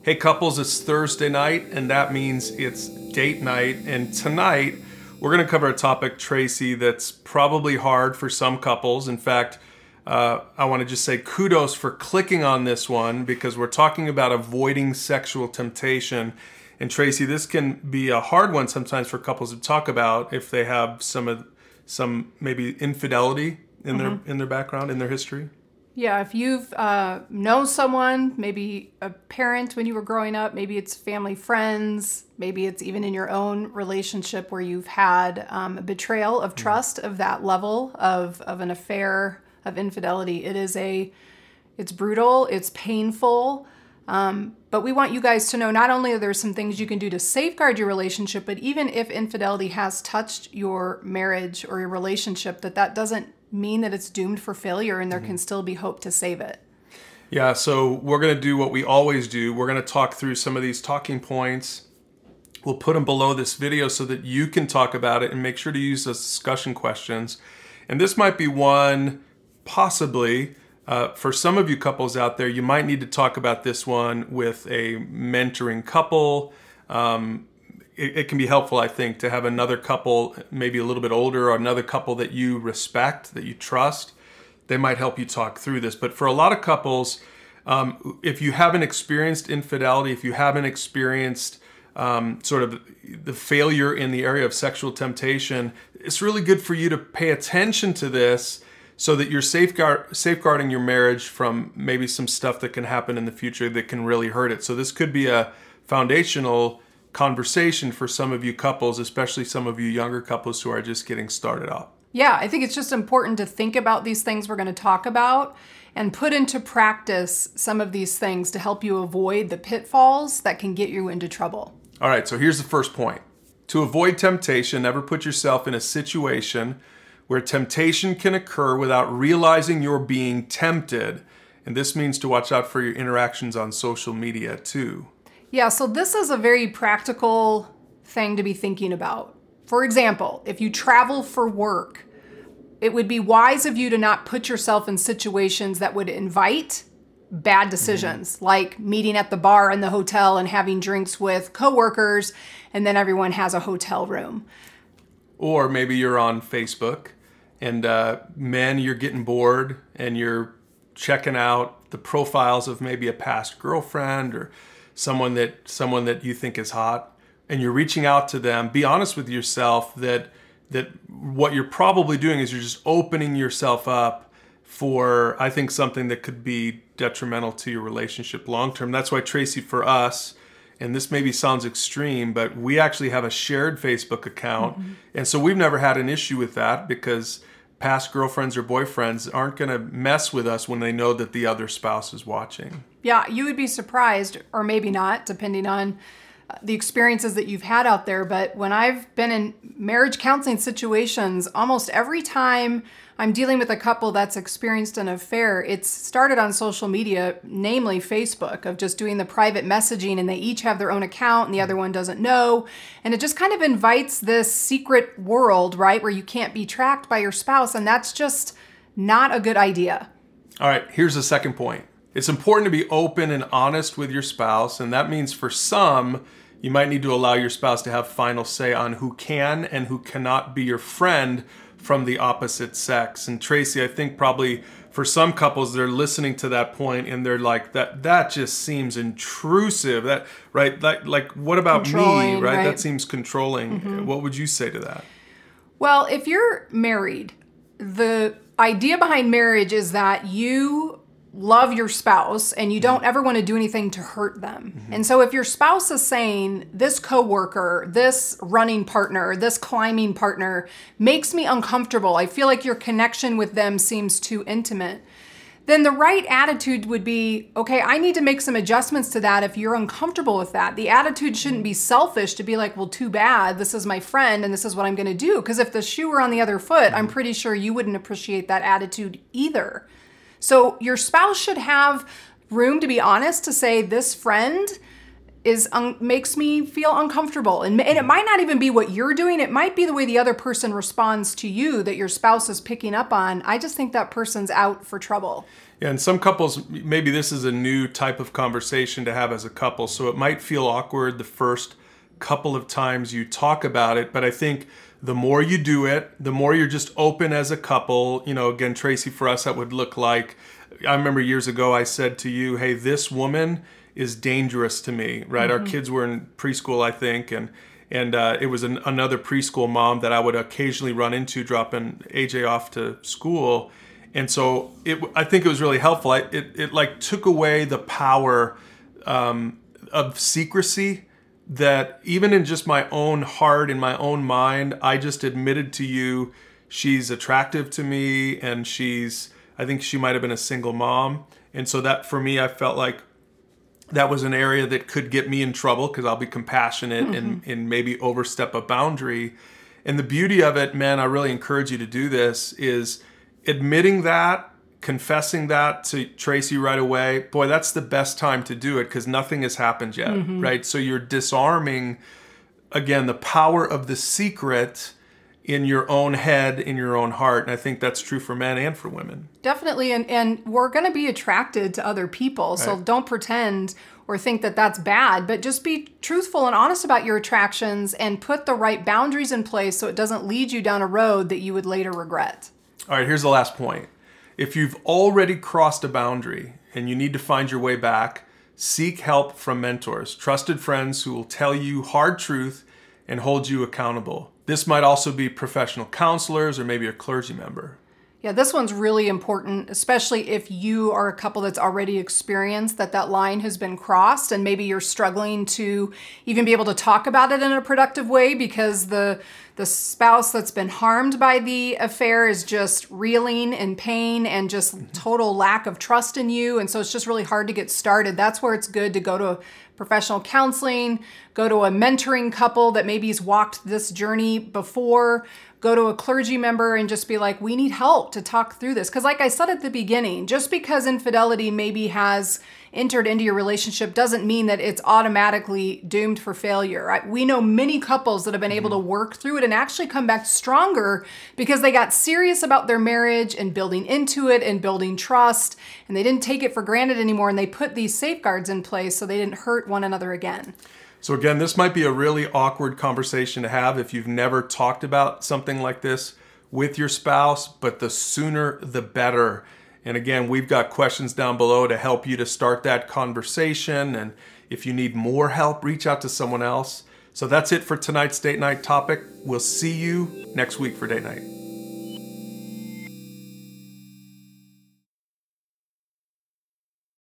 Hey, couples, it's Thursday night, and that means it's date night. And tonight, we're going to cover a topic, Tracy, that's probably hard for some couples. In fact, uh, I want to just say kudos for clicking on this one because we're talking about avoiding sexual temptation. And Tracy, this can be a hard one sometimes for couples to talk about if they have some of some maybe infidelity in mm-hmm. their in their background in their history. Yeah, if you've uh, known someone, maybe a parent when you were growing up, maybe it's family friends, maybe it's even in your own relationship where you've had um, a betrayal of mm-hmm. trust of that level of, of an affair of infidelity. It is a, it's brutal, it's painful. Um, but we want you guys to know not only are there some things you can do to safeguard your relationship, but even if infidelity has touched your marriage or your relationship, that that doesn't mean that it's doomed for failure and there mm-hmm. can still be hope to save it. Yeah, so we're going to do what we always do. We're going to talk through some of these talking points. We'll put them below this video so that you can talk about it and make sure to use those discussion questions. And this might be one, possibly, uh, for some of you couples out there, you might need to talk about this one with a mentoring couple. Um, it, it, can be helpful, I think, to have another couple, maybe a little bit older, or another couple that you respect, that you trust. They might help you talk through this. But for a lot of couples, um, if you haven't experienced infidelity, if you haven't experienced um, sort of the failure in the area of sexual temptation, it's really good for you to pay attention to this so that you're safeguard safeguarding your marriage from maybe some stuff that can happen in the future that can really hurt it. So this could be a foundational conversation for some of you couples, especially some of you younger couples who are just getting started up. Yeah, I think it's just important to think about these things we're going to talk about and put into practice some of these things to help you avoid the pitfalls that can get you into trouble. All right, so here's the first point. To avoid temptation, never put yourself in a situation where temptation can occur without realizing you're being tempted. And this means to watch out for your interactions on social media too. Yeah, so this is a very practical thing to be thinking about. For example, if you travel for work, it would be wise of you to not put yourself in situations that would invite bad decisions, mm-hmm. like meeting at the bar in the hotel and having drinks with coworkers, and then everyone has a hotel room. Or maybe you're on Facebook and uh, men, you're getting bored and you're checking out the profiles of maybe a past girlfriend or someone that someone that you think is hot and you're reaching out to them be honest with yourself that that what you're probably doing is you're just opening yourself up for I think something that could be detrimental to your relationship long term. That's why Tracy for us and this maybe sounds extreme, but we actually have a shared Facebook account. Mm-hmm. And so we've never had an issue with that because past girlfriends or boyfriends aren't going to mess with us when they know that the other spouse is watching. Yeah, you would be surprised, or maybe not, depending on the experiences that you've had out there. But when I've been in marriage counseling situations, almost every time I'm dealing with a couple that's experienced an affair. It's started on social media, namely Facebook, of just doing the private messaging, and they each have their own account and the other one doesn't know. And it just kind of invites this secret world, right, where you can't be tracked by your spouse. And that's just not a good idea. All right, here's the second point it's important to be open and honest with your spouse. And that means for some, you might need to allow your spouse to have final say on who can and who cannot be your friend from the opposite sex. And Tracy, I think probably for some couples they're listening to that point and they're like that that just seems intrusive. That right like like what about me, right? right? That seems controlling. Mm-hmm. What would you say to that? Well, if you're married, the idea behind marriage is that you love your spouse and you don't ever want to do anything to hurt them. Mm-hmm. And so if your spouse is saying this coworker, this running partner, this climbing partner makes me uncomfortable, I feel like your connection with them seems too intimate. Then the right attitude would be, okay, I need to make some adjustments to that if you're uncomfortable with that. The attitude shouldn't be selfish to be like, well, too bad, this is my friend and this is what I'm gonna do. Because if the shoe were on the other foot, I'm mm-hmm. pretty sure you wouldn't appreciate that attitude either. So your spouse should have room to be honest to say, this friend is un- makes me feel uncomfortable. And, and it might not even be what you're doing. It might be the way the other person responds to you that your spouse is picking up on. I just think that person's out for trouble. Yeah, and some couples, maybe this is a new type of conversation to have as a couple. So it might feel awkward the first couple of times you talk about it. But I think the more you do it, the more you're just open as a couple. You know, again, Tracy, for us, that would look like I remember years ago I said to you, hey, this woman is dangerous to me, right? Mm-hmm. Our kids were in preschool, I think, and and uh, it was an, another preschool mom that I would occasionally run into dropping AJ off to school and so it i think it was really helpful I, it, it like took away the power um, of secrecy that even in just my own heart in my own mind i just admitted to you she's attractive to me and she's i think she might have been a single mom and so that for me i felt like that was an area that could get me in trouble because i'll be compassionate mm-hmm. and, and maybe overstep a boundary and the beauty of it man i really encourage you to do this is admitting that, confessing that to Tracy right away, boy, that's the best time to do it because nothing has happened yet, mm-hmm. right? So you're disarming, again, the power of the secret in your own head, in your own heart. And I think that's true for men and for women. Definitely. And, and we're going to be attracted to other people. So right. don't pretend or think that that's bad, but just be truthful and honest about your attractions and put the right boundaries in place so it doesn't lead you down a road that you would later regret. All right, here's the last point. If you've already crossed a boundary and you need to find your way back, seek help from mentors, trusted friends who will tell you hard truth and hold you accountable. This might also be professional counselors or maybe a clergy member. Yeah, this one's really important, especially if you are a couple that's already experienced that that line has been crossed and maybe you're struggling to even be able to talk about it in a productive way because the the spouse that's been harmed by the affair is just reeling in pain and just mm-hmm. total lack of trust in you and so it's just really hard to get started. That's where it's good to go to professional counseling, go to a mentoring couple that maybe has walked this journey before go to a clergy member and just be like, we need help to talk through this. Because, like I said at the beginning, just because infidelity maybe has entered into your relationship doesn't mean that it's automatically doomed for failure. I, we know many couples that have been able to mm-hmm. work through it and actually come back stronger because they got serious about their marriage and building into it and building trust. And they didn't take it for granted anymore and they put these safeguards in place so they didn't hurt one another again. So, again, this might be a really awkward conversation to have if you've never talked about something like this with your spouse, but the sooner the better. And again, we've got questions down below to help you to start that conversation. And if you need more help, reach out to someone else. So that's it for tonight's date night topic. We'll see you next week for date night.